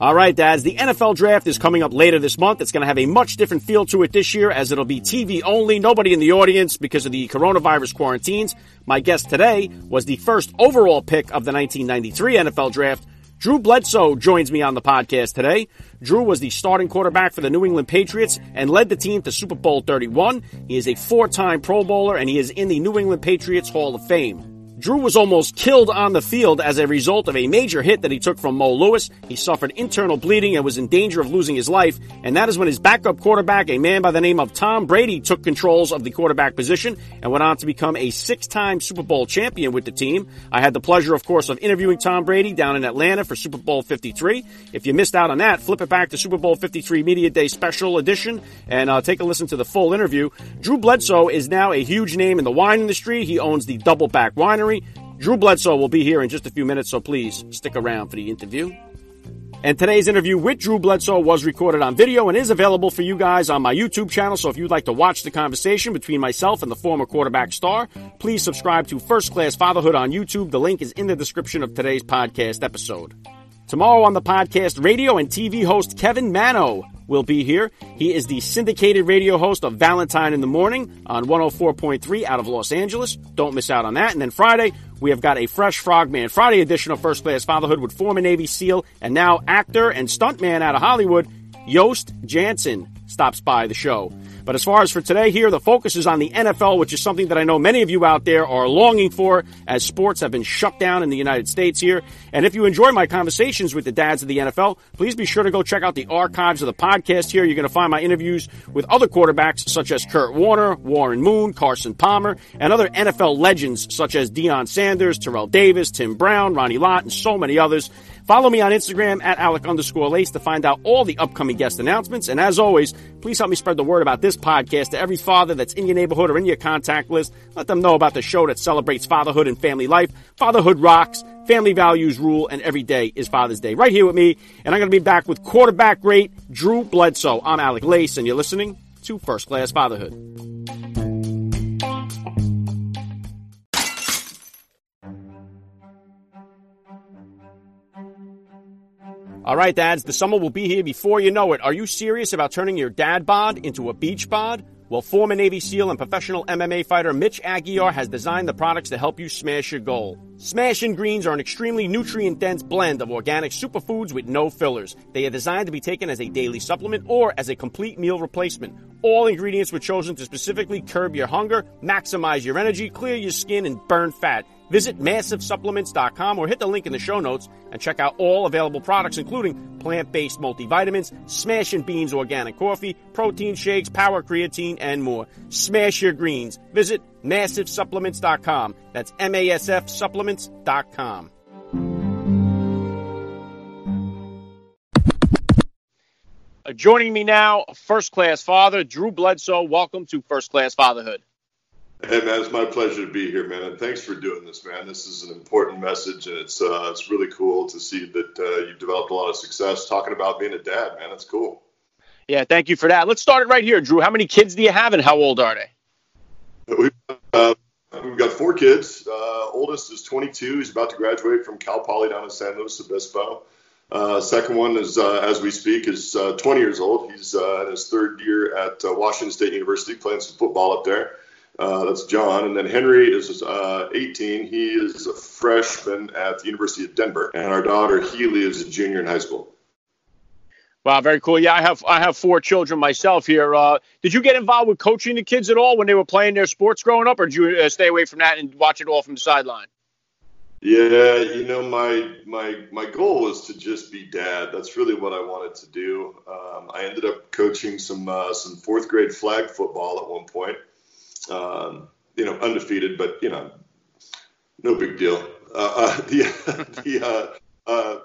All right, dads, the NFL draft is coming up later this month. It's going to have a much different feel to it this year as it'll be TV only, nobody in the audience because of the coronavirus quarantines. My guest today was the first overall pick of the 1993 NFL draft. Drew Bledsoe joins me on the podcast today. Drew was the starting quarterback for the New England Patriots and led the team to Super Bowl 31. He is a four-time Pro Bowler and he is in the New England Patriots Hall of Fame. Drew was almost killed on the field as a result of a major hit that he took from Mo Lewis. He suffered internal bleeding and was in danger of losing his life. And that is when his backup quarterback, a man by the name of Tom Brady, took controls of the quarterback position and went on to become a six-time Super Bowl champion with the team. I had the pleasure, of course, of interviewing Tom Brady down in Atlanta for Super Bowl 53. If you missed out on that, flip it back to Super Bowl 53 Media Day Special Edition and uh, take a listen to the full interview. Drew Bledsoe is now a huge name in the wine industry. He owns the Doubleback Winery. Drew Bledsoe will be here in just a few minutes, so please stick around for the interview. And today's interview with Drew Bledsoe was recorded on video and is available for you guys on my YouTube channel. So if you'd like to watch the conversation between myself and the former quarterback star, please subscribe to First Class Fatherhood on YouTube. The link is in the description of today's podcast episode. Tomorrow on the podcast, radio and TV host Kevin Manno will be here. He is the syndicated radio host of Valentine in the Morning on 104.3 out of Los Angeles. Don't miss out on that. And then Friday, we have got a fresh Frogman Friday edition of First Class Fatherhood with former Navy SEAL and now actor and stuntman out of Hollywood, Joost Jansen, stops by the show. But as far as for today here, the focus is on the NFL, which is something that I know many of you out there are longing for as sports have been shut down in the United States here. And if you enjoy my conversations with the dads of the NFL, please be sure to go check out the archives of the podcast here. You're going to find my interviews with other quarterbacks such as Kurt Warner, Warren Moon, Carson Palmer, and other NFL legends such as Deion Sanders, Terrell Davis, Tim Brown, Ronnie Lott, and so many others. Follow me on Instagram at Alec underscore Lace to find out all the upcoming guest announcements. And as always, please help me spread the word about this podcast to every father that's in your neighborhood or in your contact list. Let them know about the show that celebrates fatherhood and family life. Fatherhood rocks, family values rule, and every day is Father's Day. Right here with me. And I'm going to be back with quarterback great Drew Bledsoe. I'm Alec Lace, and you're listening to First Class Fatherhood. All right, dads, the summer will be here before you know it. Are you serious about turning your dad bod into a beach bod? Well, former Navy SEAL and professional MMA fighter Mitch Aguiar has designed the products to help you smash your goal. Smash and Greens are an extremely nutrient dense blend of organic superfoods with no fillers. They are designed to be taken as a daily supplement or as a complete meal replacement. All ingredients were chosen to specifically curb your hunger, maximize your energy, clear your skin, and burn fat. Visit massivesupplements.com or hit the link in the show notes and check out all available products, including plant based multivitamins, Smash and Beans organic coffee, protein shakes, power creatine, and more. Smash your greens. Visit massivesupplements.com. That's M A S F supplements.com. Joining me now, first class father, Drew Bledsoe. Welcome to First Class Fatherhood. Hey man, it's my pleasure to be here, man, and thanks for doing this, man. This is an important message, and it's uh, it's really cool to see that uh, you've developed a lot of success talking about being a dad, man. It's cool. Yeah, thank you for that. Let's start it right here, Drew. How many kids do you have, and how old are they? We've, uh, we've got four kids. Uh, oldest is 22. He's about to graduate from Cal Poly down in San Luis Obispo. Uh, second one is, uh, as we speak, is 20 years old. He's in his third year at Washington State University, playing some football up there. Uh, that's John. And then Henry is uh, 18. He is a freshman at the University of Denver. And our daughter Healy is a junior in high school. Wow, very cool. Yeah, I have I have four children myself here. Uh, did you get involved with coaching the kids at all when they were playing their sports growing up, or did you uh, stay away from that and watch it all from the sideline? Yeah, you know, my my my goal was to just be dad. That's really what I wanted to do. Um, I ended up coaching some uh, some fourth grade flag football at one point um, you know, undefeated, but you know, no big deal. Uh, uh, the the uh, uh,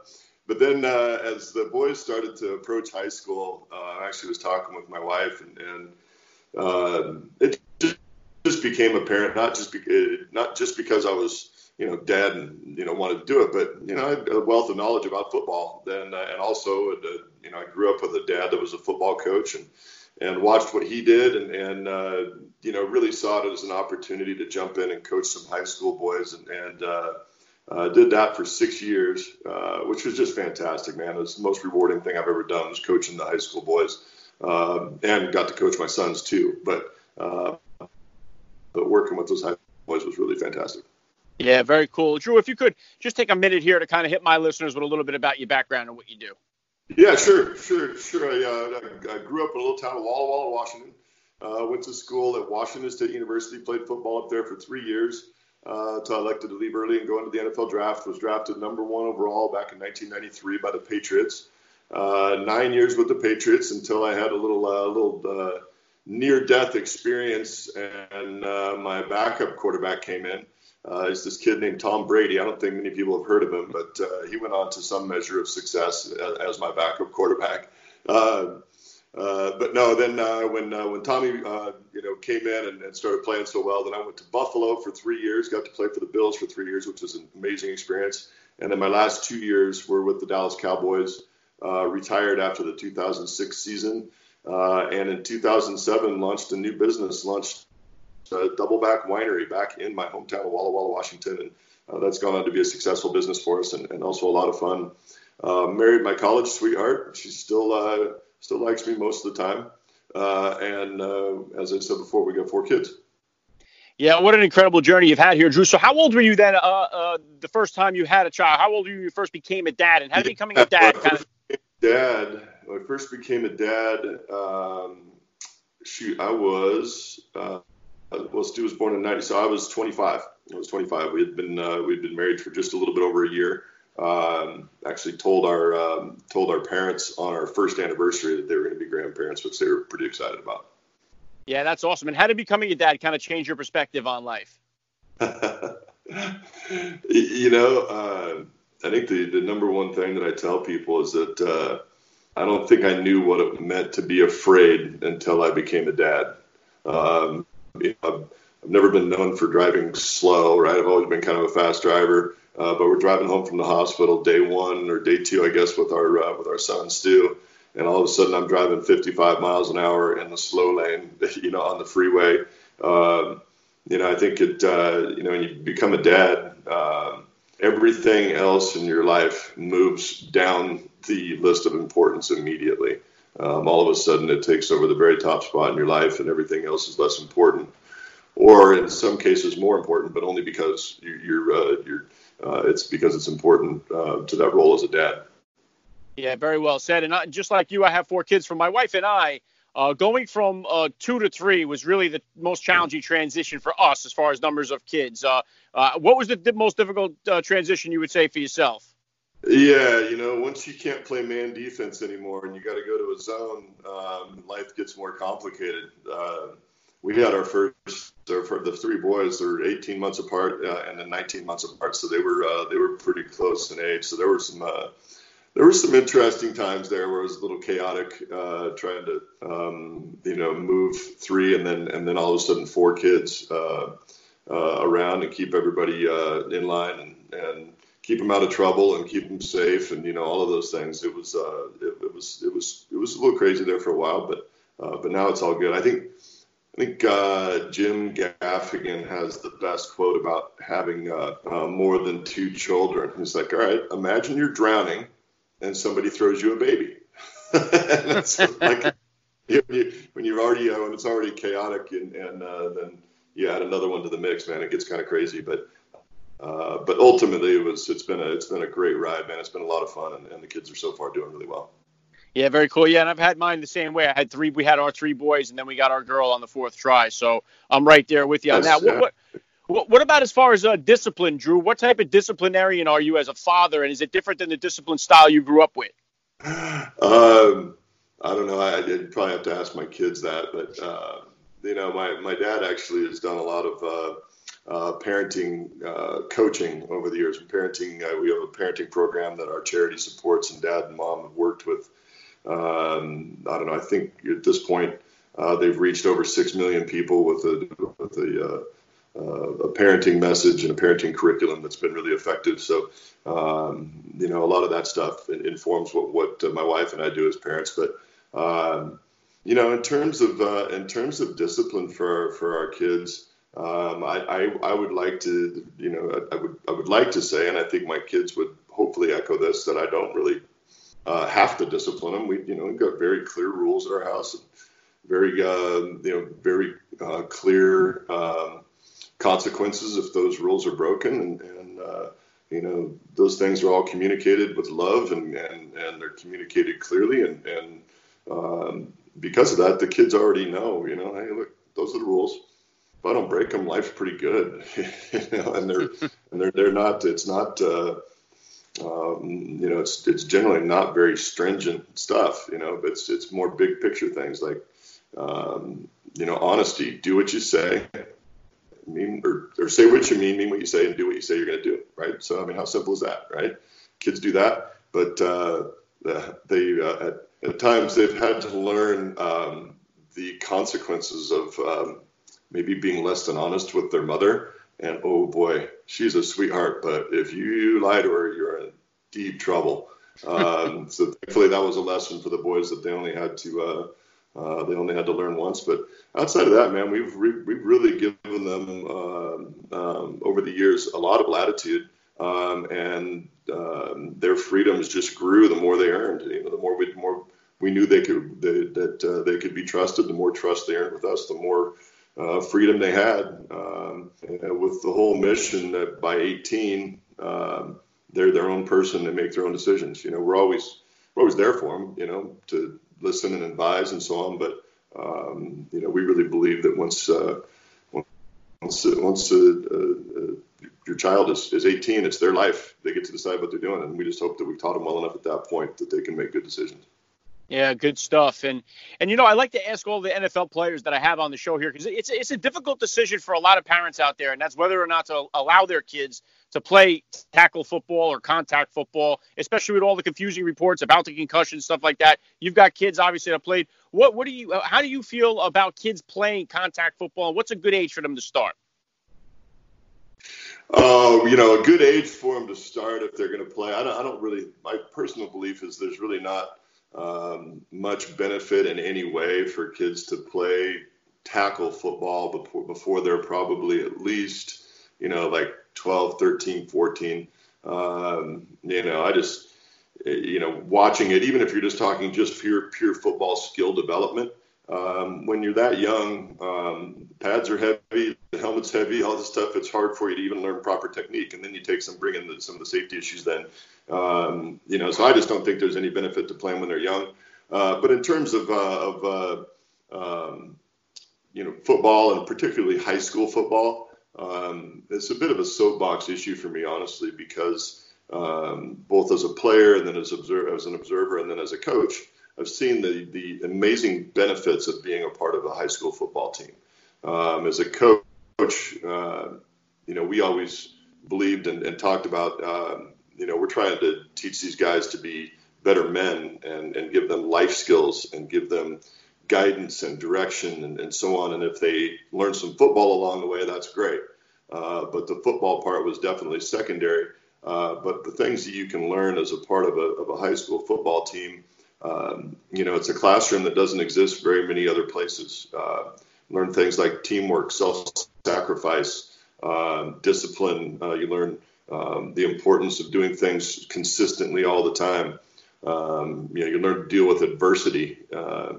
but then uh, as the boys started to approach high school, uh, I actually was talking with my wife, and, and uh, it just, just became apparent not just be, not just because I was you know dad and you know wanted to do it, but you know I had a wealth of knowledge about football. Uh, and also you know I grew up with a dad that was a football coach and and watched what he did and and uh, you know really saw it as an opportunity to jump in and coach some high school boys and and uh, uh, did that for six years, uh, which was just fantastic, man. It was the most rewarding thing I've ever done was coaching the high school boys, um, and got to coach my sons too. But uh, but working with those high school boys was really fantastic. Yeah, very cool, Drew. If you could just take a minute here to kind of hit my listeners with a little bit about your background and what you do. Yeah, sure, sure, sure. I, uh, I grew up in a little town of Walla Walla, Washington. Uh, went to school at Washington State University. Played football up there for three years uh, until I elected to leave early and go into the NFL draft. Was drafted number one overall back in 1993 by the Patriots. Uh, nine years with the Patriots until I had a little uh, little uh, near-death experience, and uh, my backup quarterback came in. Uh, he's this kid named Tom Brady. I don't think many people have heard of him, but uh, he went on to some measure of success as, as my backup quarterback. Uh, uh, but no, then uh, when uh, when Tommy uh, you know came in and, and, started playing so well, then I went to Buffalo for three years. Got to play for the Bills for three years, which was an amazing experience. And then my last two years were with the Dallas Cowboys. Uh, retired after the 2006 season, uh, and in 2007 launched a new business, launched a Doubleback Winery back in my hometown of Walla Walla, Washington, and that's gone on to be a successful business for us and, and also a lot of fun. married my college sweetheart. She still still likes me most of the time. Uh, and uh, as I said before, we got four kids. Yeah, what an incredible journey you've had here, Drew. So, how old were you then? Uh, uh the first time you had a child? How old were you when you first became a dad? And how did becoming a dad kind of? Dad, when I first became a dad, um, shoot, I was uh, well, Stu was born in '90, so I was 25. I was 25. We had been uh, we'd been married for just a little bit over a year um, actually told our um, told our parents on our first anniversary that they were going to be grandparents, which they were pretty excited about. Yeah, that's awesome. And how did becoming a dad kind of change your perspective on life? you know, uh, I think the, the number one thing that I tell people is that uh, I don't think I knew what it meant to be afraid until I became a dad. Um, I've never been known for driving slow, right? I've always been kind of a fast driver. Uh, but we're driving home from the hospital day one or day two, I guess, with our uh, with our son Stu, and all of a sudden I'm driving 55 miles an hour in the slow lane, you know, on the freeway. Um, you know, I think it. Uh, you know, when you become a dad, um, everything else in your life moves down the list of importance immediately. Um, all of a sudden, it takes over the very top spot in your life, and everything else is less important, or in some cases more important, but only because you, you're uh, you're uh, it's because it's important uh, to that role as a dad. Yeah, very well said. And I, just like you, I have four kids. from my wife and I, uh, going from uh, two to three was really the most challenging transition for us as far as numbers of kids. Uh, what was the most difficult transition you would say for yourself? Yeah, you know, once you can't play man defense anymore and you got to go to a zone, um, life gets more complicated. We had our first for the three boys they're 18 months apart uh, and then 19 months apart. So they were uh, they were pretty close in age. So there were some uh, there were some interesting times there where it was a little chaotic uh, trying to um, you know move three and then and then all of a sudden four kids uh, uh, around and keep everybody in line and, and keep them out of trouble and keep them safe and you know all of those things it was it, it was it was it was a little crazy there for a while but uh, but now it's all good I think I think uh, Jim Gaffigan has the best quote about having uh, uh, more than two children. He's like, all right, imagine you're drowning and somebody throws you a baby. like you, you, when you're already uh, when it's already chaotic and, and uh, then you add another one to the mix, man, it gets kind of crazy. But uh, but ultimately, it was it's been a it's been a great ride, man. It's been a lot of fun, and, and the kids are so far doing really well. Yeah, very cool. Yeah, and I've had mine the same way. I had three. We had our three boys, and then we got our girl on the fourth try. So I'm right there with you on that. What, what, what about as far as uh, discipline, Drew? What type of disciplinarian are you as a father, and is it different than the discipline style you grew up with? Um, I don't know. I, would probably have to ask my kids that, but uh, you know, my, my dad actually has done a lot of uh, uh, parenting uh, coaching over the years. Parenting, uh, we have a parenting program that our charity supports, and dad and mom have worked with. Um, I don't know. I think at this point uh, they've reached over six million people with a with a, uh, a parenting message and a parenting curriculum that's been really effective. So, um, you know, a lot of that stuff informs what what my wife and I do as parents. But um, you know, in terms of uh, in terms of discipline for for our kids, um, I, I, I would like to you know I, I, would I would like to say, and I think my kids would hopefully echo this that I don't really uh, have to discipline them. We you know we've got very clear rules at our house, very uh, you know very uh, clear um, consequences if those rules are broken, and, and uh, you know those things are all communicated with love and and, and they're communicated clearly and and um, because of that, the kids already know, you know, hey, look, those are the rules. If I don't break them, life's pretty good, you know, and they're and they're they're not. It's not. Uh, um, you know, it's it's generally not very stringent stuff, you know, but it's it's more big picture things like, um, you know, honesty. Do what you say, mean or, or say what you mean, mean what you say, and do what you say you're going to do. Right. So I mean, how simple is that? Right. Kids do that, but uh, they uh, at at times they've had to learn um, the consequences of um, maybe being less than honest with their mother. And oh boy, she's a sweetheart, but if you lie to her, you're in deep trouble. Um, so thankfully, that was a lesson for the boys that they only had to uh, uh, they only had to learn once. But outside of that, man, we've re- we've really given them uh, um, over the years a lot of latitude, um, and um, their freedoms just grew the more they earned. You know, the more we more we knew they could they, that uh, they could be trusted. The more trust they earned with us, the more uh, freedom they had. Um, with the whole mission that by 18 um, they're their own person and make their own decisions. You know, we're always we're always there for them. You know, to listen and advise and so on. But um, you know, we really believe that once uh, once once uh, uh, your child is, is 18, it's their life. They get to decide what they're doing, and we just hope that we've taught them well enough at that point that they can make good decisions. Yeah, good stuff. And and you know, I like to ask all the NFL players that I have on the show here because it's it's a difficult decision for a lot of parents out there, and that's whether or not to allow their kids to play tackle football or contact football, especially with all the confusing reports about the concussion stuff like that. You've got kids obviously that played. What what do you how do you feel about kids playing contact football? What's a good age for them to start? Uh, you know, a good age for them to start if they're going to play. I don't, I don't really. My personal belief is there's really not um, much benefit in any way for kids to play tackle football before, before they're probably at least, you know, like 12, 13, 14. Um, you know, I just, you know, watching it, even if you're just talking just pure, pure football skill development, um, when you're that young, um, pads are heavy, helmet's heavy, all this stuff. It's hard for you to even learn proper technique, and then you take some bring in the, some of the safety issues. Then, um, you know, so I just don't think there's any benefit to playing when they're young. Uh, but in terms of, uh, of uh, um, you know, football and particularly high school football, um, it's a bit of a soapbox issue for me, honestly, because um, both as a player and then as, observer, as an observer and then as a coach. I've seen the, the amazing benefits of being a part of a high school football team. Um, as a coach, uh, you know, we always believed and, and talked about, um, you know, we're trying to teach these guys to be better men and, and give them life skills and give them guidance and direction and, and so on. And if they learn some football along the way, that's great. Uh, but the football part was definitely secondary. Uh, but the things that you can learn as a part of a, of a high school football team um, you know, it's a classroom that doesn't exist very many other places. Uh, learn things like teamwork, self-sacrifice, uh, discipline. Uh, you learn um, the importance of doing things consistently all the time. Um, you know, you learn to deal with adversity. Uh,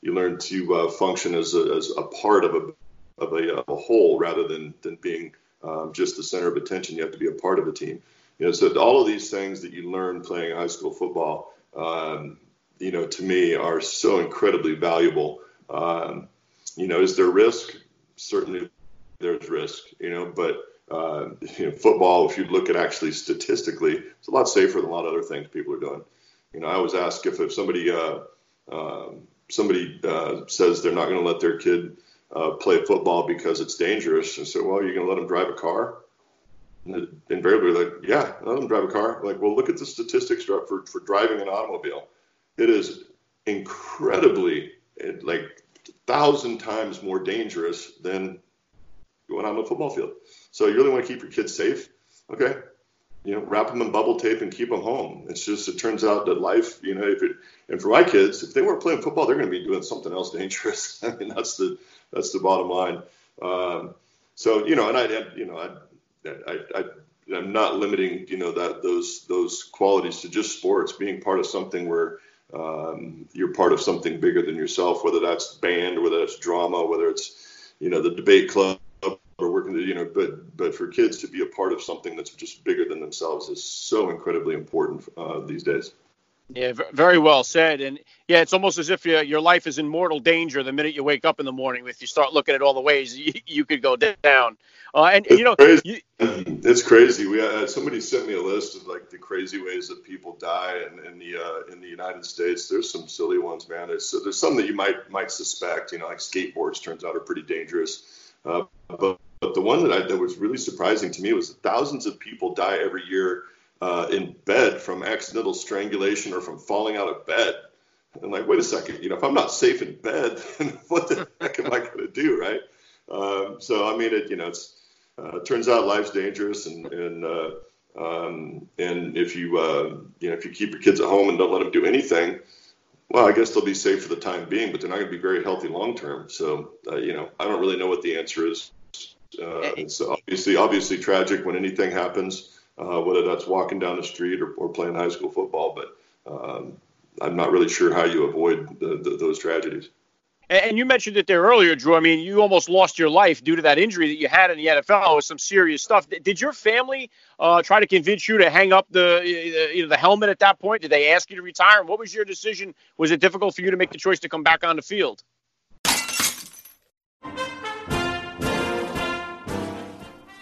you learn to uh, function as a, as a part of a, of a, of a whole rather than, than being um, just the center of attention. You have to be a part of a team. You know, so all of these things that you learn playing high school football, um, you know, to me are so incredibly valuable. Um, you know, is there risk? Certainly there's risk, you know, but uh, you know, football, if you look at actually statistically, it's a lot safer than a lot of other things people are doing. You know, I always ask if, if somebody uh, uh, somebody says they're not going to let their kid uh, play football because it's dangerous. And so, well, you're going to let them drive a car? And invariably, like, yeah, let them drive a car. Like, well, look at the statistics for, for driving an automobile. It is incredibly, like, thousand times more dangerous than going on the football field. So you really want to keep your kids safe? Okay, you know, wrap them in bubble tape and keep them home. It's just, it turns out that life, you know, if it, and for my kids, if they weren't playing football, they're going to be doing something else dangerous. I mean, that's the, that's the bottom line. Um, so, you know, and I, you know, I, I, I, I'm not limiting, you know, that those, those qualities to just sports, being part of something where, um, you're part of something bigger than yourself, whether that's band, whether that's drama, whether it's, you know, the debate club, or working, you know, but but for kids to be a part of something that's just bigger than themselves is so incredibly important uh, these days. Yeah, very well said. And yeah, it's almost as if your, your life is in mortal danger the minute you wake up in the morning. If you start looking at all the ways you, you could go down, uh, and it's you know, crazy. You, it's crazy. We uh, somebody sent me a list of like the crazy ways that people die in, in the uh, in the United States. There's some silly ones, man. There's there's some that you might might suspect. You know, like skateboards turns out are pretty dangerous. Uh, but, but the one that I, that was really surprising to me was that thousands of people die every year uh, in bed from accidental strangulation or from falling out of bed. And like, wait a second, you know, if I'm not safe in bed, then what the heck am I going to do, right? Um, so I mean, it you know, it's uh, it turns out life's dangerous, and and uh, um, and if you uh, you know if you keep your kids at home and don't let them do anything, well, I guess they'll be safe for the time being, but they're not going to be very healthy long term. So uh, you know, I don't really know what the answer is. Uh, it's obviously obviously tragic when anything happens uh, whether that's walking down the street or, or playing high school football. But um, I'm not really sure how you avoid the, the, those tragedies. And you mentioned it there earlier, Drew. I mean, you almost lost your life due to that injury that you had in the NFL with some serious stuff. Did your family uh, try to convince you to hang up the you know, the helmet at that point? Did they ask you to retire? And what was your decision? Was it difficult for you to make the choice to come back on the field?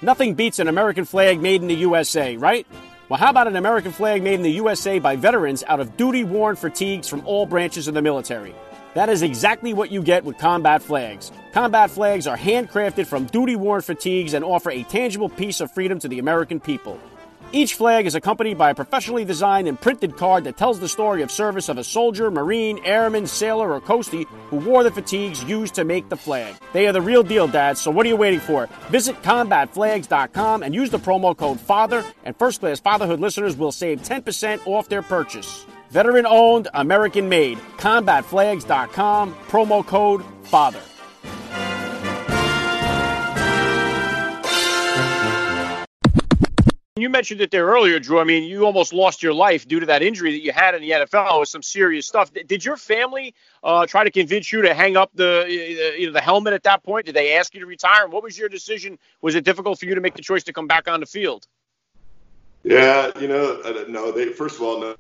Nothing beats an American flag made in the USA, right? Well, how about an American flag made in the USA by veterans out of duty worn fatigues from all branches of the military? That is exactly what you get with combat flags. Combat flags are handcrafted from duty worn fatigues and offer a tangible piece of freedom to the American people. Each flag is accompanied by a professionally designed and printed card that tells the story of service of a soldier, marine, airman, sailor, or coastie who wore the fatigues used to make the flag. They are the real deal, Dad, so what are you waiting for? Visit combatflags.com and use the promo code FATHER, and first class fatherhood listeners will save 10% off their purchase. Veteran owned, American made. Combatflags.com, promo code FATHER. You mentioned it there earlier, Drew. I mean, you almost lost your life due to that injury that you had in the NFL with some serious stuff. Did your family uh, try to convince you to hang up the you know the helmet at that point? Did they ask you to retire? And what was your decision? Was it difficult for you to make the choice to come back on the field? Yeah, you know, no. They first of all, no,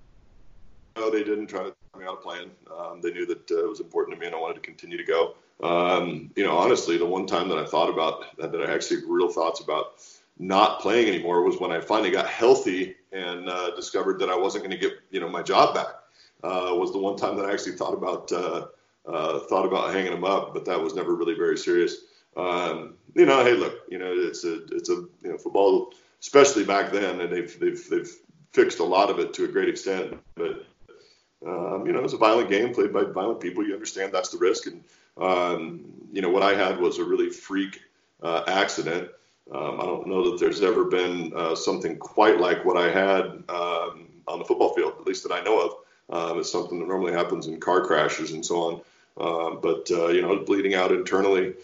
no, they didn't try to talk me out of playing. Um, they knew that uh, it was important to me, and I wanted to continue to go. Um, you know, honestly, the one time that I thought about that, that I actually had real thoughts about not playing anymore was when I finally got healthy and uh, discovered that I wasn't going to get you know my job back. Uh, was the one time that I actually thought about uh, uh, thought about hanging him up, but that was never really very serious. Um, you know, hey, look, you know, it's a it's a you know football, especially back then, and they've they've they've fixed a lot of it to a great extent, but. Um, you know, it's a violent game played by violent people. You understand that's the risk, and um, you know what I had was a really freak uh, accident um, I don't know that there's ever been uh, something quite like what I had um, on the football field, at least that I know of. Um, it's something that normally happens in car crashes and so on. Uh, but uh, you know, bleeding out internally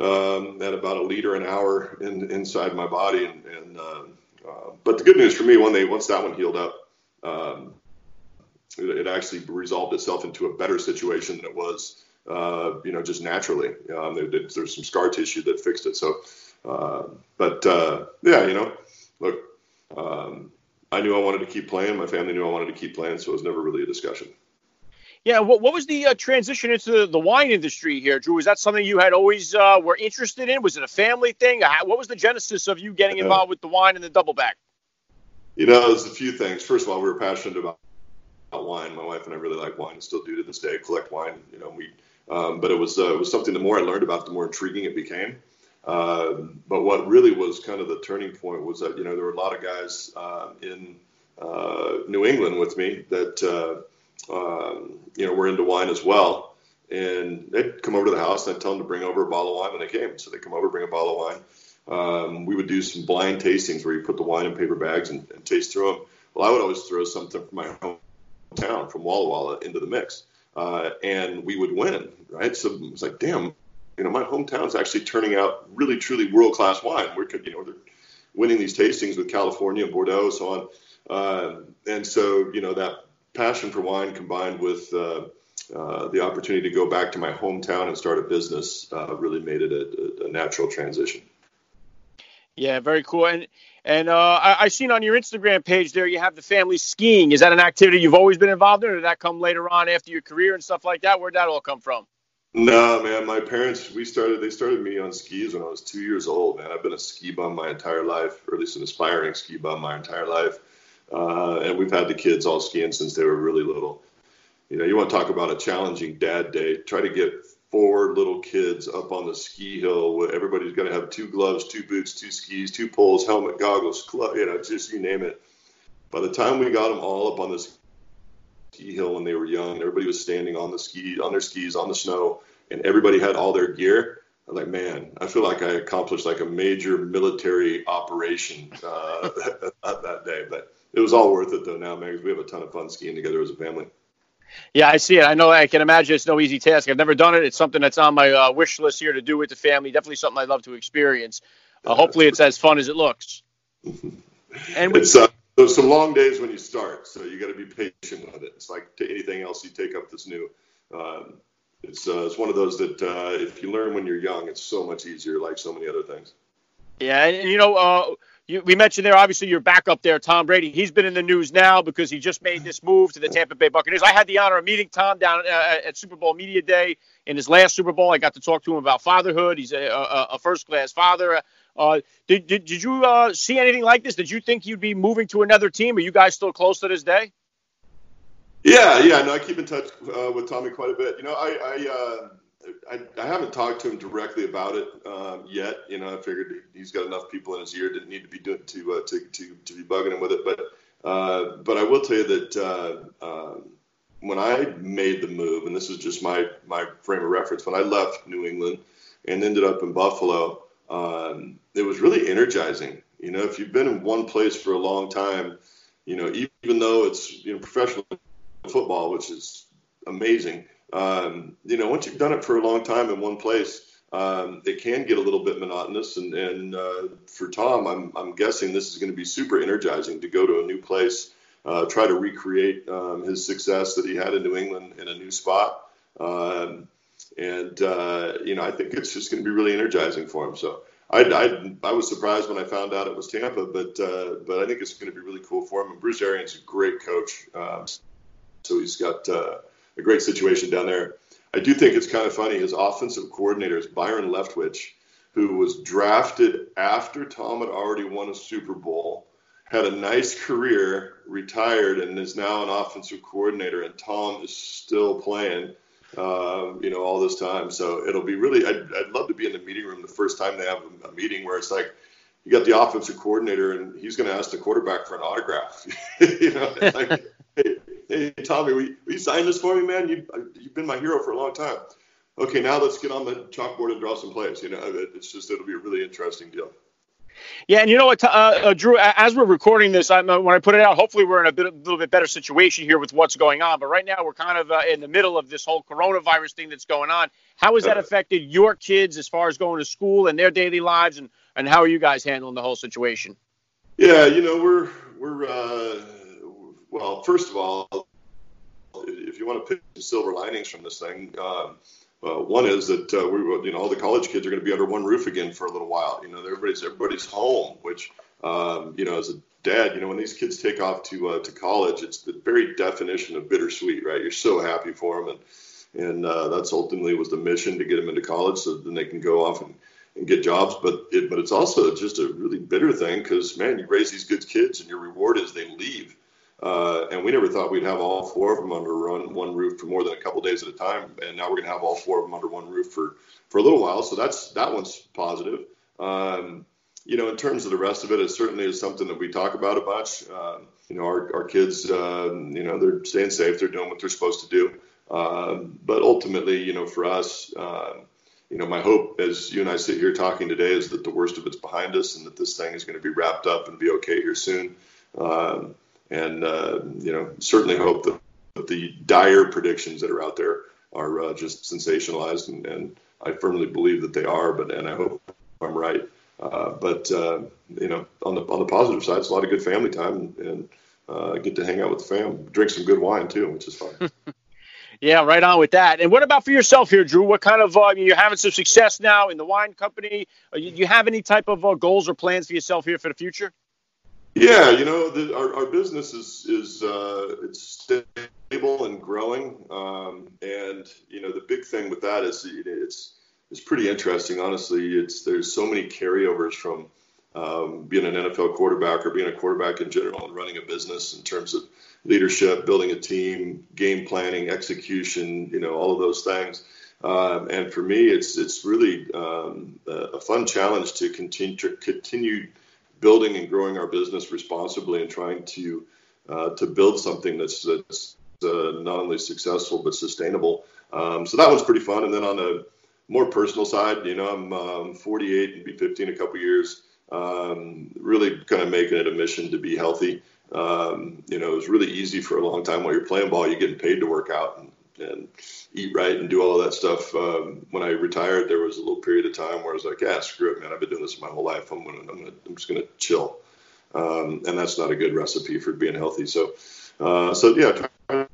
um, at about a liter an hour in, inside my body. And, and uh, uh, but the good news for me, when they once that one healed up, um, it, it, actually resolved itself into a better situation than it was, uh, you know, just naturally. Um, there, there's some scar tissue that fixed it. So uh, but uh, yeah, you know, look, um, I knew I wanted to keep playing. My family knew I wanted to keep playing, so it was never really a discussion. Yeah, what, what was the uh, transition into the wine industry here, Drew? Was that something you had always uh, were interested in? Was it a family thing? What was the genesis of you getting involved with the wine and the Doubleback? You know, there's a few things. First of all, we were passionate about wine. My wife and I really like wine and still do to this day. Collect wine. You know, we Um, but it was uh, it was something. The more I learned about, it, the more intriguing it became. Uh, but what really was kind of the turning point was that you know there were a lot of guys uh, in uh, New England with me that uh, um, you know were into wine as well, and they'd come over to the house and I'd tell them to bring over a bottle of wine when they came. So they come over, bring a bottle of wine. Um, we would do some blind tastings where you put the wine in paper bags and, and taste through them. Well, I would always throw something from my hometown, from Walla Walla, into the mix, uh, and we would win, right? So it was like, damn, you know, my hometown's actually turning out really, truly world class wine. We're, you know, they're winning these tastings with California and Bordeaux, so on. Uh, and so, you know, that passion for wine combined with uh, uh, the opportunity to go back to my hometown and start a business uh, really made it a, a, natural transition. Yeah, very cool. And and uh, I, I seen on your Instagram page there you have the family skiing. Is that an activity you've always been involved in, or did that come later on after your career and stuff like that? Where'd that all come from? No, man. My parents, we started. They started me on skis when I was two years old. Man, I've been a ski bum my entire life, or at least an aspiring ski bum my entire life. Uh, and we've had the kids all skiing since they were really little. You know, you want to talk about a challenging dad day? Try to get four little kids up on the ski hill. Where everybody's going to have two gloves, two boots, two skis, two poles, helmet, goggles, club, you know, just you name it. By the time we got them all up on the ski hill when they were young. Everybody was standing on the ski, on their skis, on the snow, and everybody had all their gear. I'm like, man, I feel like I accomplished like a major military operation uh, that day. But it was all worth it though now, man, we have a ton of fun skiing together as a family. Yeah, I see it. I know. I can imagine it's no easy task. I've never done it. It's something that's on my uh, wish list here to do with the family. Definitely something I'd love to experience. Uh, hopefully, it's as fun as it looks. And it's uh, there's some long days when you start, so you got to be patient with it. It's like to anything else you take up that's new. Um, it's uh, it's one of those that uh, if you learn when you're young, it's so much easier, like so many other things. Yeah, and you know, uh, you, we mentioned there obviously your backup there, Tom Brady. He's been in the news now because he just made this move to the Tampa Bay Buccaneers. I had the honor of meeting Tom down uh, at Super Bowl Media Day in his last Super Bowl. I got to talk to him about fatherhood. He's a, a, a first class father. Uh, did, did, did you uh, see anything like this? Did you think you'd be moving to another team? Are you guys still close to this day? Yeah, yeah. No, I keep in touch uh, with Tommy quite a bit. You know, I I, uh, I, I haven't talked to him directly about it um, yet. You know, I figured he's got enough people in his ear didn't need to be doing to uh, to, to to be bugging him with it. But uh, but I will tell you that um, when I made the move, and this is just my my frame of reference, when I left New England and ended up in Buffalo um, it was really energizing. You know, if you've been in one place for a long time, you know, even though it's you know professional football, which is amazing, um, you know, once you've done it for a long time in one place, um, it can get a little bit monotonous. And, and uh, for Tom, I'm, I'm guessing this is going to be super energizing to go to a new place, uh, try to recreate um, his success that he had in New England in a new spot. Um, and uh, you know I think it's just going to be really energizing for him. So I, I, I was surprised when I found out it was Tampa, but uh, but I think it's going to be really cool for him. And Bruce Arians is a great coach, um, so he's got uh, a great situation down there. I do think it's kind of funny. His offensive coordinator is Byron Leftwich, who was drafted after Tom had already won a Super Bowl, had a nice career, retired, and is now an offensive coordinator. And Tom is still playing um, you know, all this time. So it'll be really, I'd, I'd love to be in the meeting room the first time they have a, a meeting where it's like, you got the offensive coordinator and he's going to ask the quarterback for an autograph. you know, like, hey, hey, Tommy, will you, will you sign this for me, man? You, you've been my hero for a long time. Okay, now let's get on the chalkboard and draw some plays. You know, it's just, it'll be a really interesting deal. Yeah, and you know what, uh, uh, Drew? As we're recording this, I'm, uh, when I put it out, hopefully we're in a, bit, a little bit better situation here with what's going on. But right now, we're kind of uh, in the middle of this whole coronavirus thing that's going on. How has that affected your kids as far as going to school and their daily lives, and and how are you guys handling the whole situation? Yeah, you know, we're we're uh, well. First of all, if you want to pick the silver linings from this thing. Uh, one is that uh, we, you know, all the college kids are going to be under one roof again for a little while. You know, everybody's everybody's home, which, um, you know, as a dad, you know, when these kids take off to uh, to college, it's the very definition of bittersweet, right? You're so happy for them, and and uh, that's ultimately was the mission to get them into college, so then they can go off and, and get jobs. But it, but it's also just a really bitter thing because man, you raise these good kids, and your reward is they leave. Uh, and we never thought we'd have all four of them under one, one roof for more than a couple days at a time. And now we're going to have all four of them under one roof for, for a little while. So that's that one's positive. Um, you know, in terms of the rest of it, it certainly is something that we talk about a bunch. Uh, you know, our, our kids, uh, you know, they're staying safe. They're doing what they're supposed to do. Uh, but ultimately, you know, for us, you know, my hope as you and I sit here talking today is that the worst of it's behind us and that this thing is going to be wrapped up and be okay here soon. Um, and, uh, you know, certainly hope that, that, the dire predictions that are out there are uh, just sensationalized. And, and, I firmly believe that they are, but, and I hope I'm right. Uh, but, uh, you know, on the, on the positive side, it's a lot of good family time and, and uh, get to hang out with the fam, drink some good wine too, which is fun. Yeah, right on with that. And what about for yourself here, Drew? What kind of uh, you're having some success now in the wine company? Do you, you have any type of uh, goals or plans for yourself here for the future? Yeah, you know, the, our, our business is is uh, it's stable and growing, um, and you know the big thing with that is it's it's pretty interesting. Honestly, it's there's so many carryovers from um, being an NFL quarterback or being a quarterback in general and running a business in terms of leadership, building a team, game planning, execution, you know, all of those things. Um, and for me, it's it's really um, a fun challenge to continue to continue building and growing our business responsibly and trying to uh, to build something that's that's uh, not only successful but sustainable. Um, so that one's pretty fun. And then on the more personal side, you know, I'm um, 48 and be 15 a couple years um, really kind of making it a mission to be healthy. Um, you know, it was really easy for a long time while you're playing ball, you're getting paid to work out and, and eat right and do all of that stuff. Um, when I retired, there was a little period of time where I was like, yeah, screw it, man. I've been doing this my whole life. I'm gonna, I'm, gonna, I'm just gonna chill. Um, and that's not a good recipe for being healthy. So, uh, so yeah, trying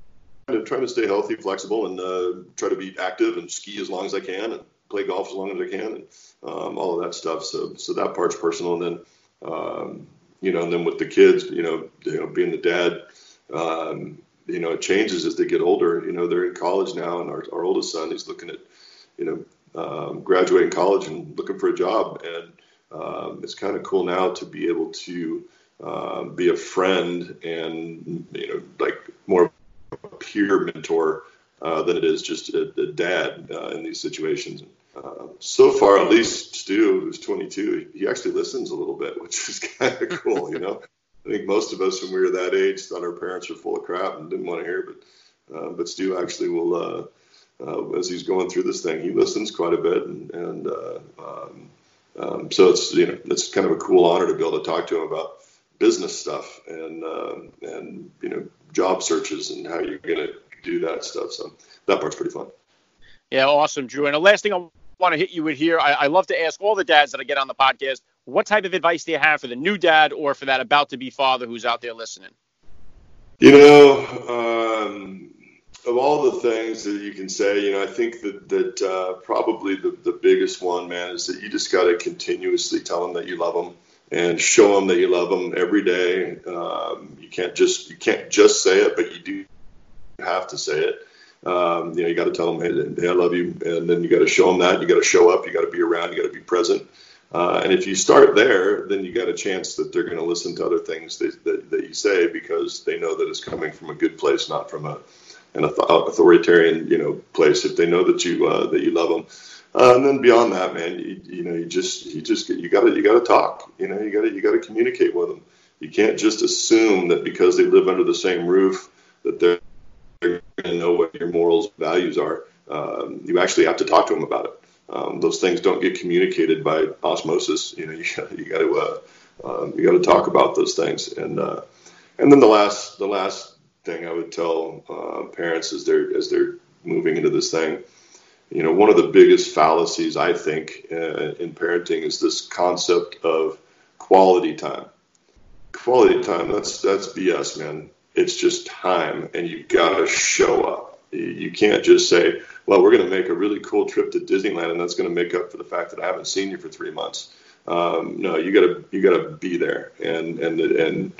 to, trying to stay healthy, flexible, and uh, try to be active and ski as long as I can and play golf as long as I can. And, um, all of that stuff. So so that part's personal, and then um, you know, and then with the kids, you know, you know, being the dad, um, you know, it changes as they get older. You know, they're in college now, and our, our oldest son is looking at, you know, um, graduating college and looking for a job, and um, it's kind of cool now to be able to uh, be a friend and you know, like more a peer mentor uh, than it is just a, a dad uh, in these situations. Uh, so far, at least Stu, who's 22, he actually listens a little bit, which is kind of cool. You know, I think most of us when we were that age thought our parents were full of crap and didn't want to hear, but uh, but Stu actually will, uh, uh, as he's going through this thing, he listens quite a bit, and, and uh, um, um, so it's you know it's kind of a cool honor to be able to talk to him about business stuff and uh, and you know job searches and how you're going to do that stuff. So that part's pretty fun. Yeah, awesome, Drew. And the last thing I want to hit you with here, I, I love to ask all the dads that I get on the podcast, what type of advice do you have for the new dad or for that about to be father who's out there listening? You know, um, of all the things that you can say, you know, I think that that uh, probably the, the biggest one, man, is that you just got to continuously tell them that you love them and show them that you love them every day. Um, you can't just you can't just say it, but you do have to say it. Um, you know, you got to tell them, hey, hey, I love you, and then you got to show them that. You got to show up. You got to be around. You got to be present. Uh, and if you start there, then you got a chance that they're going to listen to other things that, that, that, you say because they know that it's coming from a good place, not from a an authoritarian, you know, place. If they know that you uh, that you love them, uh, and then beyond that, man, you, you know, you just you just you got to you got to talk. You know, you got to you got to communicate with them. You can't just assume that because they live under the same roof that they're going to know what your morals values are. Um, you actually have to talk to them about it. Um, those things don't get communicated by osmosis. You know, you got you got to uh, um, you got to talk about those things. And uh, and then the last the last thing I would tell uh, parents as they're as they're moving into this thing, you know, one of the biggest fallacies I think uh, in parenting is this concept of quality time. Quality time. That's that's BS, man. It's just time, and you gotta show up. You can't just say, "Well, we're going to make a really cool trip to Disneyland, and that's going to make up for the fact that I haven't seen you for three months." Um, no, you gotta you gotta be there, and and and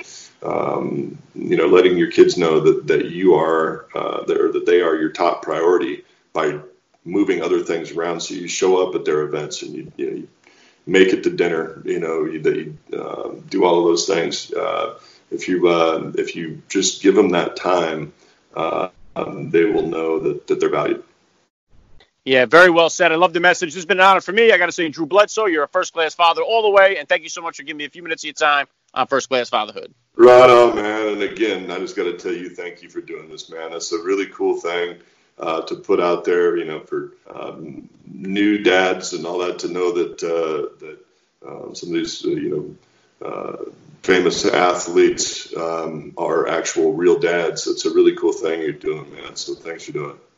um, you know, letting your kids know that that you are uh, there, that they are your top priority by moving other things around. So you show up at their events and you, you, know, you make it to dinner. You know, you, that you uh, do all of those things. Uh, if you uh, if you just give them that time, uh, um, they will know that, that they're valued. Yeah, very well said. I love the message. This has been an honor for me. I got to say, Drew Bledsoe, you're a first class father all the way, and thank you so much for giving me a few minutes of your time on first class fatherhood. Right on, man. And again, I just got to tell you, thank you for doing this, man. It's a really cool thing uh, to put out there, you know, for um, new dads and all that to know that uh, that um, some of these, uh, you know, uh, famous athletes um, are actual real dads. It's a really cool thing you're doing, man. So thanks for doing it.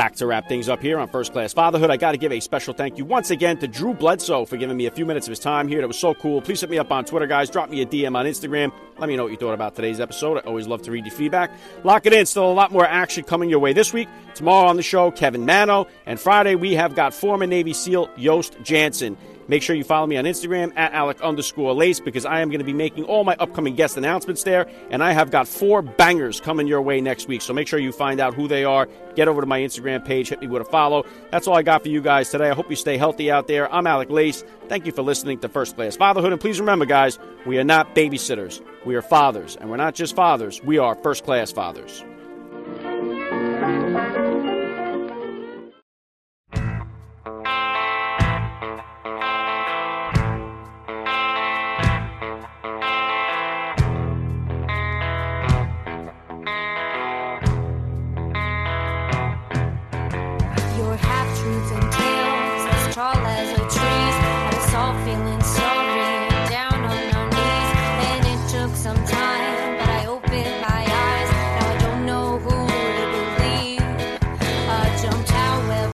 Back to wrap things up here on First Class Fatherhood. I got to give a special thank you once again to Drew Bledsoe for giving me a few minutes of his time here. That was so cool. Please hit me up on Twitter, guys. Drop me a DM on Instagram. Let me know what you thought about today's episode. I always love to read your feedback. Lock it in. Still a lot more action coming your way this week. Tomorrow on the show, Kevin Manno. And Friday, we have got former Navy SEAL Yost Jansen. Make sure you follow me on Instagram at Alec underscore Lace because I am going to be making all my upcoming guest announcements there. And I have got four bangers coming your way next week. So make sure you find out who they are. Get over to my Instagram page, hit me with a follow. That's all I got for you guys today. I hope you stay healthy out there. I'm Alec Lace. Thank you for listening to First Class Fatherhood. And please remember, guys, we are not babysitters. We are fathers. And we're not just fathers, we are first class fathers.